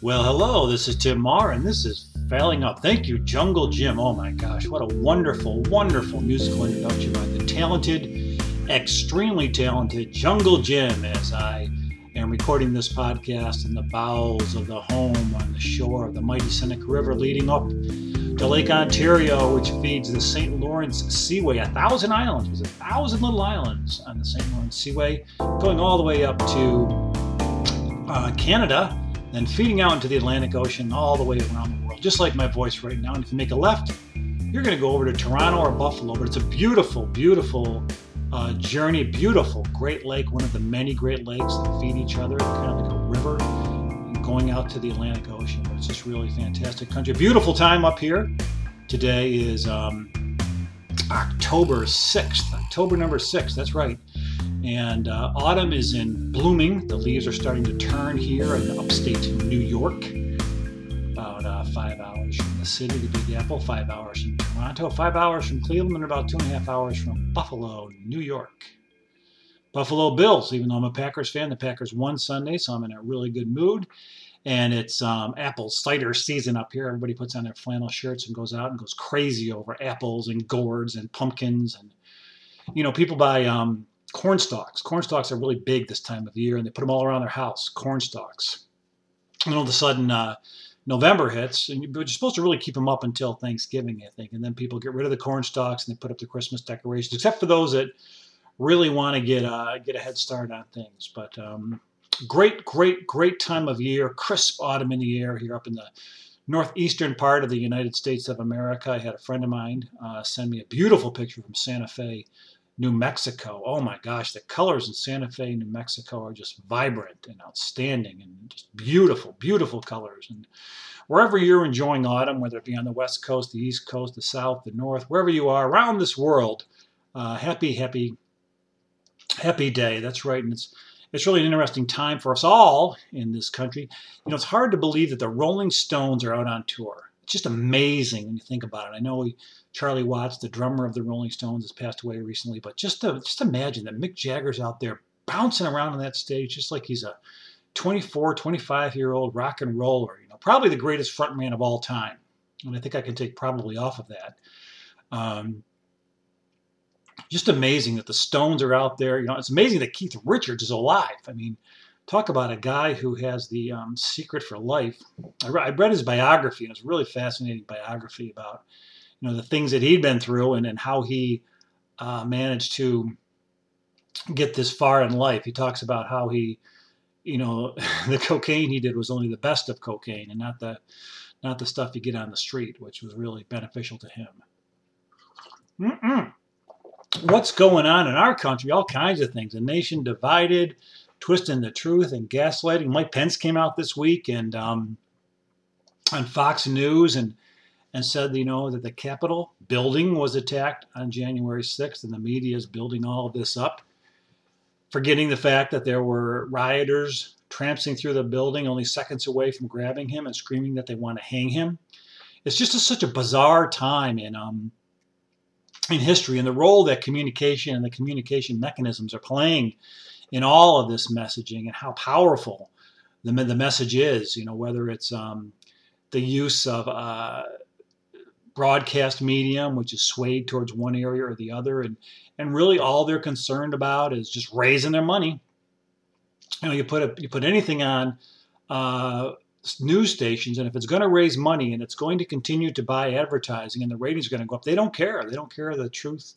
Well, hello, this is Tim Mahar, and this is Failing Up. Thank you, Jungle Jim. Oh my gosh, what a wonderful, wonderful musical introduction by the talented, extremely talented Jungle Jim as I am recording this podcast in the bowels of the home on the shore of the mighty Seneca River leading up to Lake Ontario, which feeds the St. Lawrence Seaway. A thousand islands, there's a thousand little islands on the St. Lawrence Seaway, going all the way up to uh, Canada then feeding out into the Atlantic Ocean all the way around the world, just like my voice right now. And if you make a left, you're going to go over to Toronto or Buffalo, but it's a beautiful, beautiful uh, journey, beautiful Great Lake, one of the many Great Lakes that feed each other, kind of like a river going out to the Atlantic Ocean. It's just really fantastic country. Beautiful time up here. Today is um, October 6th, October number 6th, that's right. And uh, autumn is in blooming. The leaves are starting to turn here in upstate New York. About uh, five hours from the city, the Big Apple, five hours from Toronto, five hours from Cleveland, and about two and a half hours from Buffalo, New York. Buffalo Bills, even though I'm a Packers fan, the Packers won Sunday, so I'm in a really good mood. And it's um, apple cider season up here. Everybody puts on their flannel shirts and goes out and goes crazy over apples and gourds and pumpkins. And, you know, people buy um, corn stalks. Corn stalks are really big this time of year, and they put them all around their house. Corn stalks. And all of a sudden, uh, November hits, and you're supposed to really keep them up until Thanksgiving, I think. And then people get rid of the corn stalks and they put up the Christmas decorations, except for those that really want to get uh, get a head start on things. But um, great, great, great time of year. Crisp autumn in the air here up in the northeastern part of the United States of America. I had a friend of mine uh, send me a beautiful picture from Santa Fe New Mexico. Oh my gosh, the colors in Santa Fe, New Mexico are just vibrant and outstanding and just beautiful, beautiful colors. And wherever you're enjoying autumn, whether it be on the west coast, the east coast, the south, the north, wherever you are around this world, uh, happy, happy, happy day. That's right. And it's it's really an interesting time for us all in this country. You know, it's hard to believe that the Rolling Stones are out on tour. Just amazing when you think about it. I know Charlie Watts, the drummer of the Rolling Stones, has passed away recently. But just to, just imagine that Mick Jagger's out there bouncing around on that stage just like he's a 24, 25 year old rock and roller. You know, probably the greatest frontman of all time. And I think I can take probably off of that. Um, just amazing that the Stones are out there. You know, it's amazing that Keith Richards is alive. I mean, talk about a guy who has the um, secret for life. I, re- I read his biography, and it's a really fascinating biography about you know the things that he'd been through and, and how he uh, managed to get this far in life. He talks about how he, you know, the cocaine he did was only the best of cocaine and not the not the stuff you get on the street, which was really beneficial to him. Mm-mm. What's going on in our country? All kinds of things. A nation divided, twisting the truth and gaslighting. Mike Pence came out this week and um, on Fox News and and said, you know, that the Capitol building was attacked on January 6th, and the media is building all of this up, forgetting the fact that there were rioters tramping through the building only seconds away from grabbing him and screaming that they want to hang him. It's just a, such a bizarre time in um, in history, and the role that communication and the communication mechanisms are playing in all of this messaging, and how powerful the the message is. You know, whether it's um, the use of uh, broadcast medium, which is swayed towards one area or the other, and and really all they're concerned about is just raising their money. You know, you put a, you put anything on uh, news stations, and if it's going to raise money and it's going to continue to buy advertising, and the ratings are going to go up, they don't care. They don't care the truth,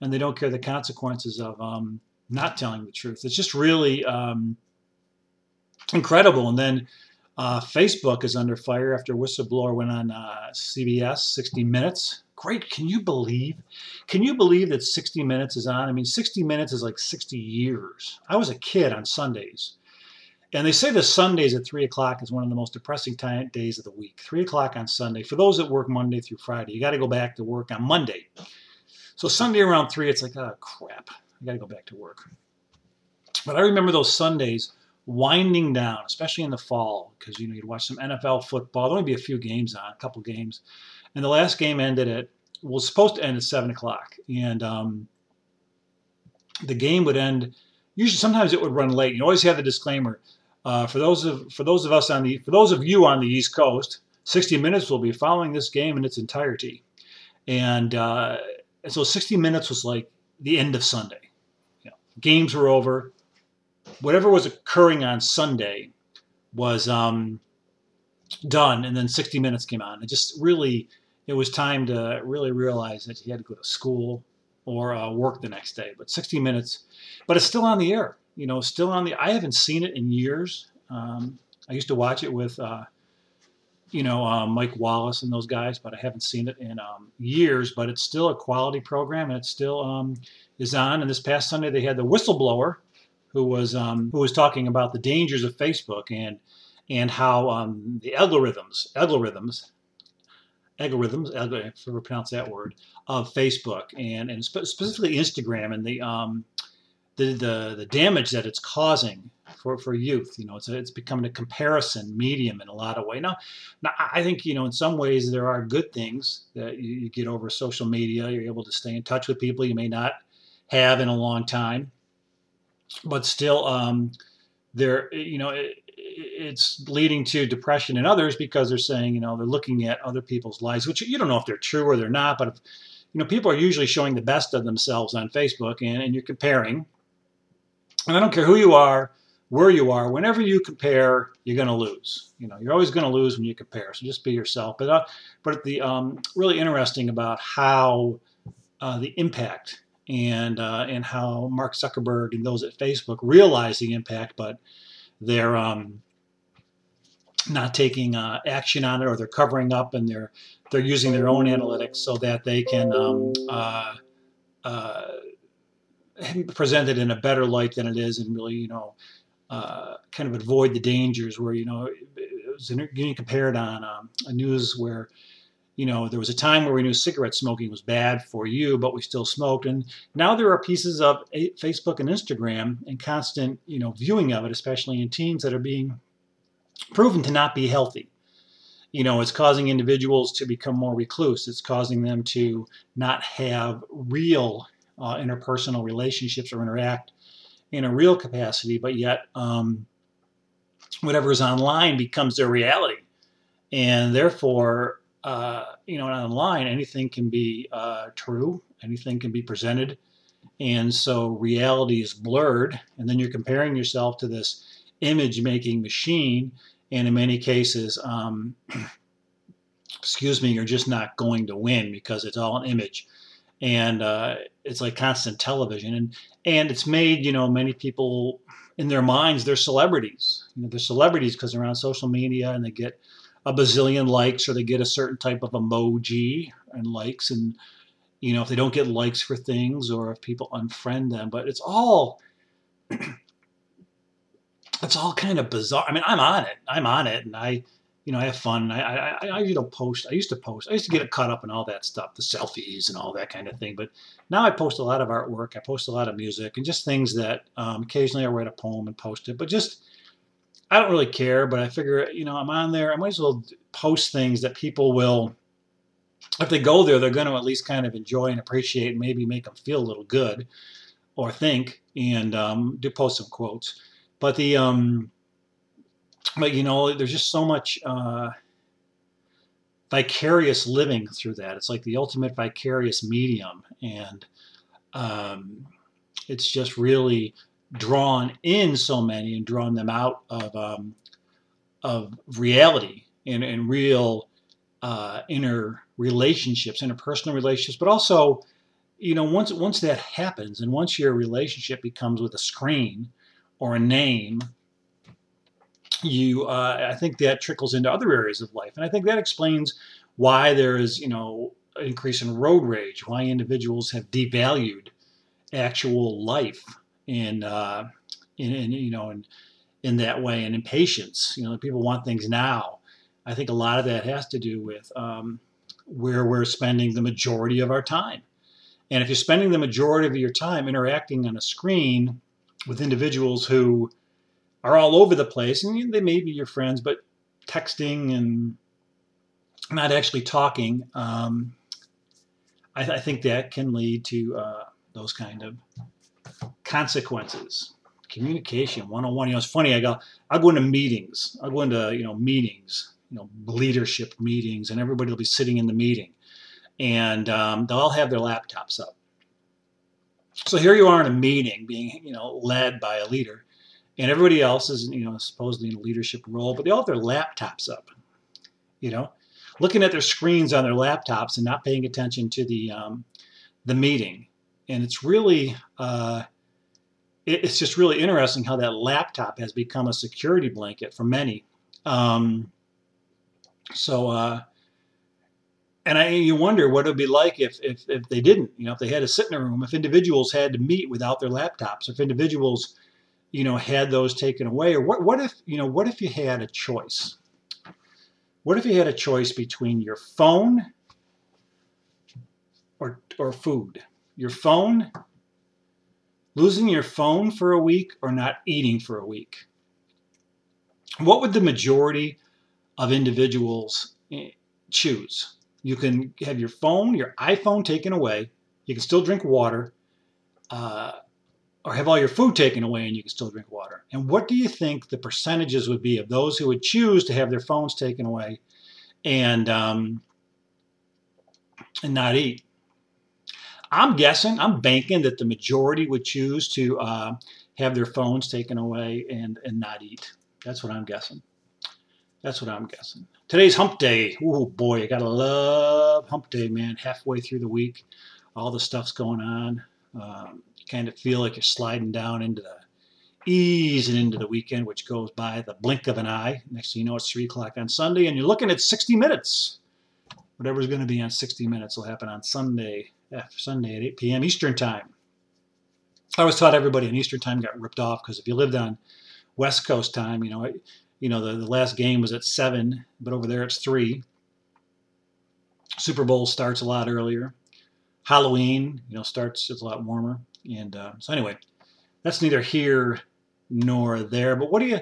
and they don't care the consequences of um, not telling the truth. It's just really um, incredible. And then uh, Facebook is under fire after whistleblower went on uh, CBS 60 Minutes. Great. Can you believe? Can you believe that 60 Minutes is on? I mean, 60 Minutes is like 60 years. I was a kid on Sundays. And they say the Sundays at 3 o'clock is one of the most depressing time, days of the week. 3 o'clock on Sunday. For those that work Monday through Friday, you got to go back to work on Monday. So Sunday around 3, it's like, oh, crap. I got to go back to work. But I remember those Sundays winding down, especially in the fall, because you know you'd watch some NFL football. There'd only be a few games on, a couple games, and the last game ended at was supposed to end at seven o'clock, and um, the game would end. Usually, sometimes it would run late. You always have the disclaimer: Uh, for those of for those of us on the for those of you on the East Coast, 60 Minutes will be following this game in its entirety, and, uh, and so 60 Minutes was like the end of Sunday. Games were over. Whatever was occurring on Sunday was um, done, and then 60 Minutes came on. It just really it was time to really realize that he had to go to school or uh, work the next day. But 60 Minutes, but it's still on the air you know, still on the. I haven't seen it in years. Um, I used to watch it with, uh, you know, uh, Mike Wallace and those guys, but I haven't seen it in um, years. But it's still a quality program, and it's still um, is on. And this past Sunday, they had the whistleblower, who was um, who was talking about the dangers of Facebook and and how um, the algorithms algorithms algorithms, I ever pronounce that word, of Facebook and and spe- specifically Instagram and the um, the, the, the damage that it's causing for, for youth. You know, it's, a, it's becoming a comparison medium in a lot of ways. Now, now, I think, you know, in some ways there are good things that you, you get over social media. You're able to stay in touch with people you may not have in a long time. But still, um, there, you know, it, it's leading to depression in others because they're saying, you know, they're looking at other people's lives, which you don't know if they're true or they're not, but if, you know, people are usually showing the best of themselves on Facebook and, and you're comparing and I don't care who you are, where you are, whenever you compare, you're going to lose. You know, you're always going to lose when you compare. So just be yourself. But uh, but the um, really interesting about how uh, the impact and uh, and how Mark Zuckerberg and those at Facebook realize the impact, but they're um, not taking uh, action on it, or they're covering up, and they're they're using their own analytics so that they can um, uh, uh, presented in a better light than it is, and really, you know, uh, kind of avoid the dangers where you know it was getting compared on um, a news where you know there was a time where we knew cigarette smoking was bad for you, but we still smoked, and now there are pieces of Facebook and Instagram and constant you know viewing of it, especially in teens, that are being proven to not be healthy you know, it's causing individuals to become more recluse. It's causing them to not have real uh, interpersonal relationships or interact in a real capacity, but yet um, whatever is online becomes their reality. And therefore, uh, you know, online, anything can be uh, true, anything can be presented. And so reality is blurred. And then you're comparing yourself to this image making machine. And in many cases, um, excuse me, you're just not going to win because it's all an image and uh, it's like constant television and and it's made you know many people in their minds they're celebrities you know they're celebrities because they're on social media and they get a bazillion likes or they get a certain type of emoji and likes and you know if they don't get likes for things or if people unfriend them but it's all it's all kind of bizarre i mean i'm on it i'm on it and i you know, I have fun. I, I, I, you know, post. I used to post. I used to get it caught up in all that stuff, the selfies and all that kind of thing. But now I post a lot of artwork. I post a lot of music and just things that um, occasionally I write a poem and post it. But just, I don't really care. But I figure, you know, I'm on there. I might as well post things that people will, if they go there, they're going to at least kind of enjoy and appreciate and maybe make them feel a little good or think and um, do post some quotes. But the, um, but you know, there's just so much uh, vicarious living through that. It's like the ultimate vicarious medium, and um, it's just really drawn in so many and drawn them out of um, of reality and, and real uh, inner relationships, interpersonal relationships, but also, you know, once once that happens, and once your relationship becomes with a screen or a name you uh, I think that trickles into other areas of life, and I think that explains why there is you know increase in road rage, why individuals have devalued actual life in uh, in, in you know in in that way, and impatience. You know, people want things now. I think a lot of that has to do with um, where we're spending the majority of our time. And if you're spending the majority of your time interacting on a screen with individuals who are all over the place, and they may be your friends, but texting and not actually talking, um, I, th- I, think that can lead to uh, those kind of consequences. communication 101. You know, it's funny. I go, I go into meetings. I go into you know meetings, you know, leadership meetings, and everybody will be sitting in the meeting, and um, they'll all have their laptops up. So here you are in a meeting, being you know led by a leader, and everybody else is you know supposedly in a leadership role, but they all have their laptops up. You know, looking at their screens on their laptops and not paying attention to the um, the meeting, and it's really. Uh, it's just really interesting how that laptop has become a security blanket for many. Um, so, uh, and I, you wonder what it would be like if, if, if they didn't, you know, if they had to sit in a room, if individuals had to meet without their laptops, if individuals, you know, had those taken away, or what, what if, you know, what if you had a choice? What if you had a choice between your phone or, or food? Your phone losing your phone for a week or not eating for a week? What would the majority of individuals eh, choose? You can have your phone, your iPhone taken away. You can still drink water, uh, or have all your food taken away and you can still drink water. And what do you think the percentages would be of those who would choose to have their phones taken away and um, and not eat? I'm guessing, I'm banking that the majority would choose to uh, have their phones taken away and, and not eat. That's what I'm guessing. That's what I'm guessing. Today's hump day. Oh boy, I gotta love hump day, man. Halfway through the week, all the stuff's going on. Um, you kind of feel like you're sliding down into the ease and into the weekend, which goes by the blink of an eye. Next thing you know, it's three o'clock on Sunday, and you're looking at 60 minutes. Whatever's going to be on 60 minutes will happen on Sunday Sunday at 8 p.m. Eastern Time. I always thought everybody in Eastern Time got ripped off because if you lived on West Coast time, you know, you know the, the last game was at seven, but over there it's three. Super Bowl starts a lot earlier. Halloween, you know, starts it's a lot warmer, and uh, so anyway, that's neither here nor there. But what do you,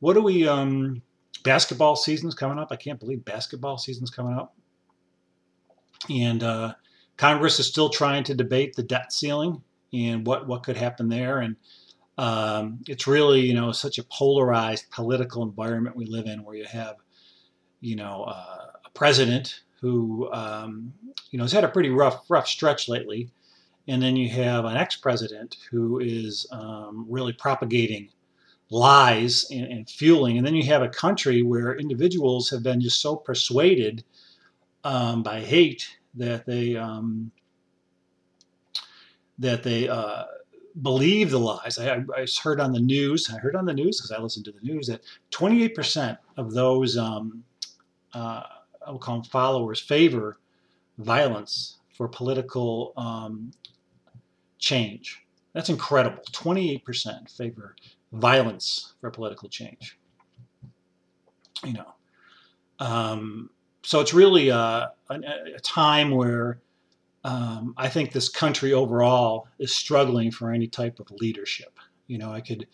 what do we? Um, basketball season's coming up. I can't believe basketball season's coming up, and uh, Congress is still trying to debate the debt ceiling and what, what could happen there. And um, it's really, you know, such a polarized political environment we live in where you have, you know, uh, a president who, um, you know, has had a pretty rough, rough stretch lately. And then you have an ex-president who is um, really propagating lies and, and, fueling. And then you have a country where individuals have been just so persuaded um, by hate that they um, that they uh, believe the lies. I, I, heard on the news. I heard on the news because I listened to the news that 28% of those um, uh, I will call them followers favor violence for political um, change. That's incredible. 28% favor violence for political change. You know, um, so it's really a, a, a time where um, I think this country overall is struggling for any type of leadership. You know, I could,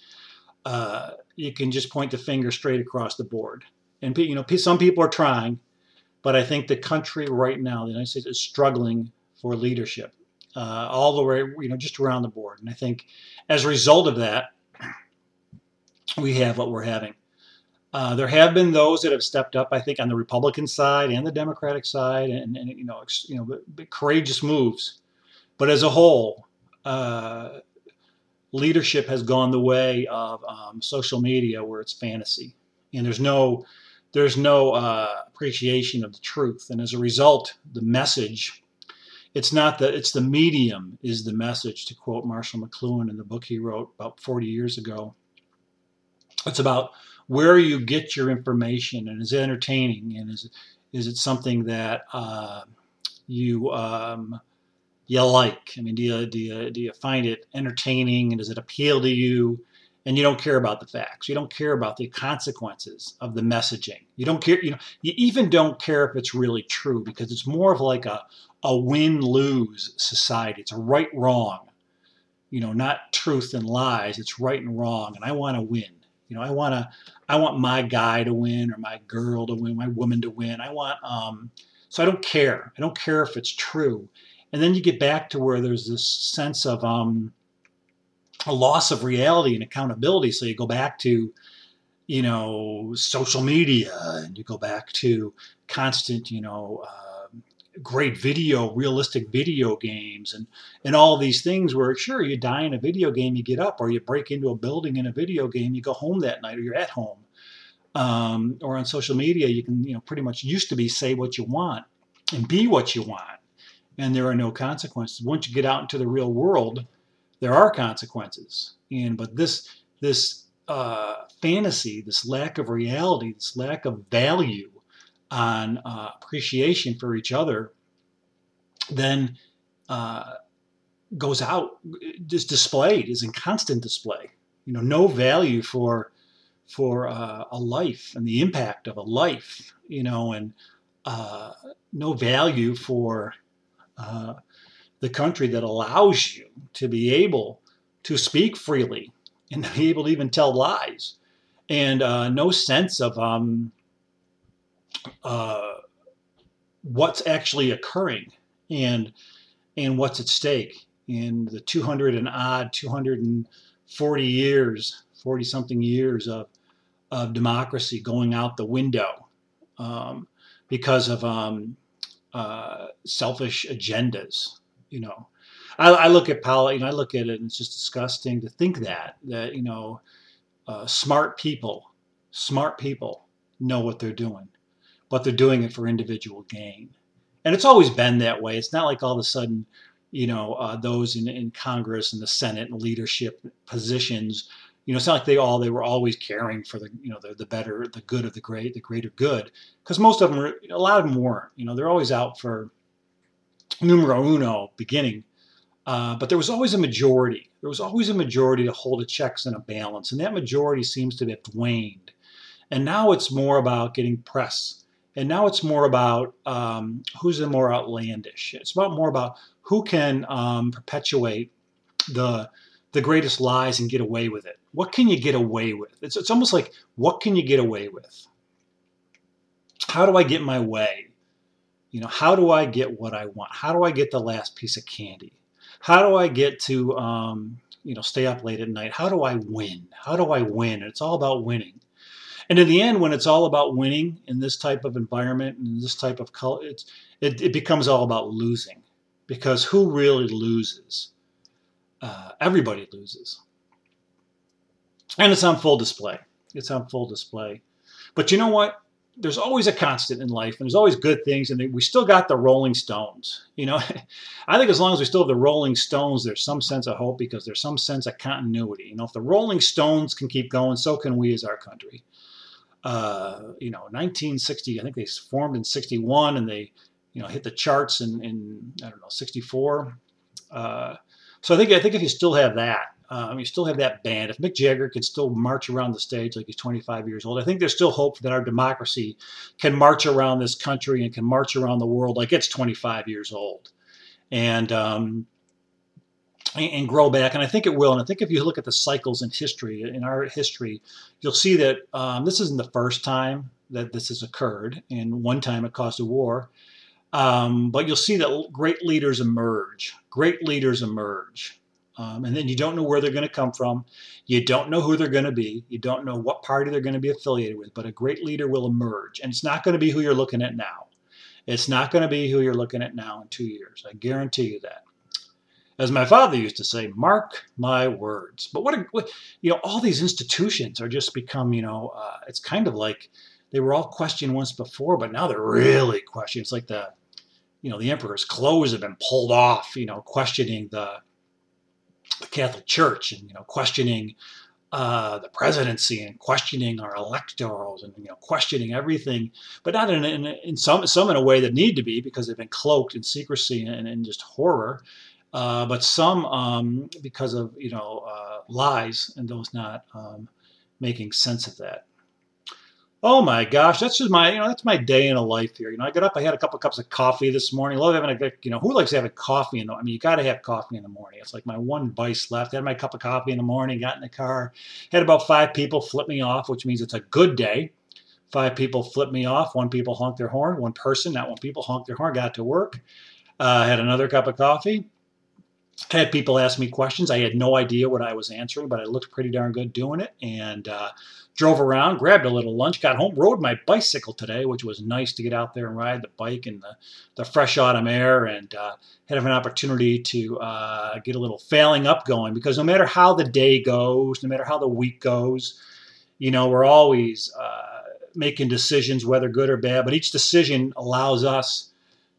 uh, you can just point the finger straight across the board. And, you know, some people are trying, but I think the country right now, the United States, is struggling for leadership uh, all the way, you know, just around the board. And I think as a result of that, we have what we're having. Uh, there have been those that have stepped up, I think, on the Republican side and the Democratic side, and, and you know, you know, courageous moves. But as a whole, uh, leadership has gone the way of um, social media, where it's fantasy, and there's no, there's no uh, appreciation of the truth, and as a result, the message. It's not that it's the medium is the message, to quote Marshall McLuhan in the book he wrote about 40 years ago. It's about where you get your information and is it entertaining and is is it something that uh, you um, you like? I mean, do you do you do you find it entertaining and does it appeal to you? And you don't care about the facts. You don't care about the consequences of the messaging. You don't care. You know, you even don't care if it's really true because it's more of like a a win lose society. It's a right wrong. You know, not truth and lies. It's right and wrong, and I want to win. You know, I want to, I want my guy to win or my girl to win, my woman to win. I want, um, so I don't care. I don't care if it's true. And then you get back to where there's this sense of, um, a loss of reality and accountability. So you go back to, you know, social media and you go back to constant, you know, uh, great video, realistic video games and, and all these things where sure you die in a video game, you get up or you break into a building in a video game, you go home that night or you're at home. Um, or on social media, you can, you know, pretty much used to be say what you want and be what you want. And there are no consequences. Once you get out into the real world, there are consequences. And but this this uh, fantasy, this lack of reality, this lack of value on uh, appreciation for each other, then uh, goes out, is displayed, is in constant display. You know, no value for for uh, a life and the impact of a life. You know, and uh, no value for uh, the country that allows you to be able to speak freely and be able to even tell lies, and uh, no sense of um, uh, what's actually occurring and and what's at stake in the 200 and odd 240 years 40 something years of of democracy going out the window um, because of um, uh, selfish agendas you know, I, I look at you know, I look at it and it's just disgusting to think that, that, you know, uh, smart people, smart people know what they're doing, but they're doing it for individual gain. And it's always been that way. It's not like all of a sudden, you know, uh, those in, in Congress and the Senate and leadership positions, you know, it's not like they all they were always caring for the you know the, the better the good of the great the greater good because most of them were a lot of them weren't you know they're always out for numero uno beginning. Uh, but there was always a majority. There was always a majority to hold the checks and a balance, and that majority seems to have waned. And now it's more about getting press, and now it's more about um, who's the more outlandish. It's about more about who can um, perpetuate the the greatest lies and get away with it. What can you get away with? It's it's almost like what can you get away with? How do I get my way? You know, how do I get what I want? How do I get the last piece of candy? How do I get to, um, you know, stay up late at night? How do I win? How do I win? It's all about winning. And in the end, when it's all about winning in this type of environment and this type of culture, it, it becomes all about losing. Because who really loses? Uh, everybody loses. And it's on full display. It's on full display. But you know what? there's always a constant in life and there's always good things and we still got the rolling stones you know i think as long as we still have the rolling stones there's some sense of hope because there's some sense of continuity you know if the rolling stones can keep going so can we as our country uh, you know 1960 i think they formed in 61 and they you know hit the charts in, in i don't know 64 uh, so i think i think if you still have that um, you still have that band. If Mick Jagger can still march around the stage like he's 25 years old, I think there's still hope that our democracy can march around this country and can march around the world like it's 25 years old, and um, and grow back. And I think it will. And I think if you look at the cycles in history, in our history, you'll see that um, this isn't the first time that this has occurred. And one time it caused a war. Um, but you'll see that great leaders emerge. Great leaders emerge. Um, and then you don't know where they're going to come from. You don't know who they're going to be. You don't know what party they're going to be affiliated with. But a great leader will emerge. And it's not going to be who you're looking at now. It's not going to be who you're looking at now in two years. I guarantee you that. As my father used to say, mark my words. But what, a, what you know, all these institutions are just become, you know, uh, it's kind of like they were all questioned once before, but now they're really questioned. It's like the, you know, the emperor's clothes have been pulled off, you know, questioning the, the Catholic Church and you know questioning uh, the presidency and questioning our electorals and you know questioning everything, but not in, in, in some some in a way that need to be because they've been cloaked in secrecy and, and just horror, uh, but some um, because of you know uh, lies and those not um, making sense of that. Oh my gosh, that's just my, you know, that's my day in a life here. You know, I got up, I had a couple cups of coffee this morning. Love having a, you know, who likes having coffee in the, I mean, you got to have coffee in the morning. It's like my one vice left. I had my cup of coffee in the morning, got in the car, had about five people flip me off, which means it's a good day. Five people flip me off. One people honk their horn. One person, not one people honk their horn, got to work. Uh, had another cup of coffee. Had people ask me questions. I had no idea what I was answering, but I looked pretty darn good doing it. And uh, drove around, grabbed a little lunch, got home, rode my bicycle today, which was nice to get out there and ride the bike in the, the fresh autumn air and uh, had an opportunity to uh, get a little failing up going because no matter how the day goes, no matter how the week goes, you know, we're always uh, making decisions, whether good or bad, but each decision allows us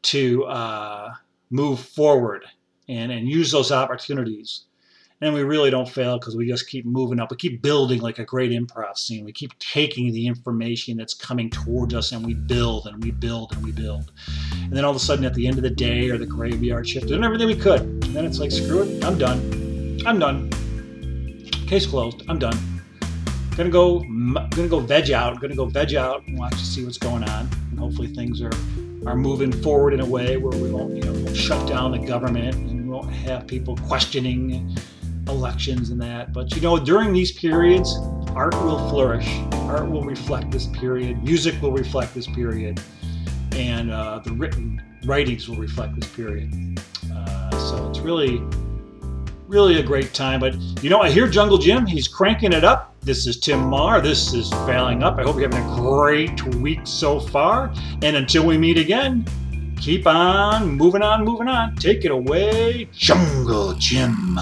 to uh, move forward and, and use those opportunities and we really don't fail because we just keep moving up. We keep building like a great improv scene. We keep taking the information that's coming towards us and we build and we build and we build. And then all of a sudden, at the end of the day or the graveyard shift, doing everything we could. And then it's like, screw it, I'm done. I'm done. Case closed. I'm done. Gonna go. Gonna go veg out. Gonna go veg out and watch to see what's going on. And hopefully things are are moving forward in a way where we won't, you know, shut down the government and won't have people questioning elections and that. But you know, during these periods, art will flourish. Art will reflect this period. Music will reflect this period, and uh, the written writings will reflect this period. Uh, so it's really, really a great time. But you know, I hear Jungle Jim. He's cranking it up. This is Tim Mahar. This is Failing Up. I hope you're having a great week so far. And until we meet again, keep on moving on, moving on. Take it away, Jungle Jim.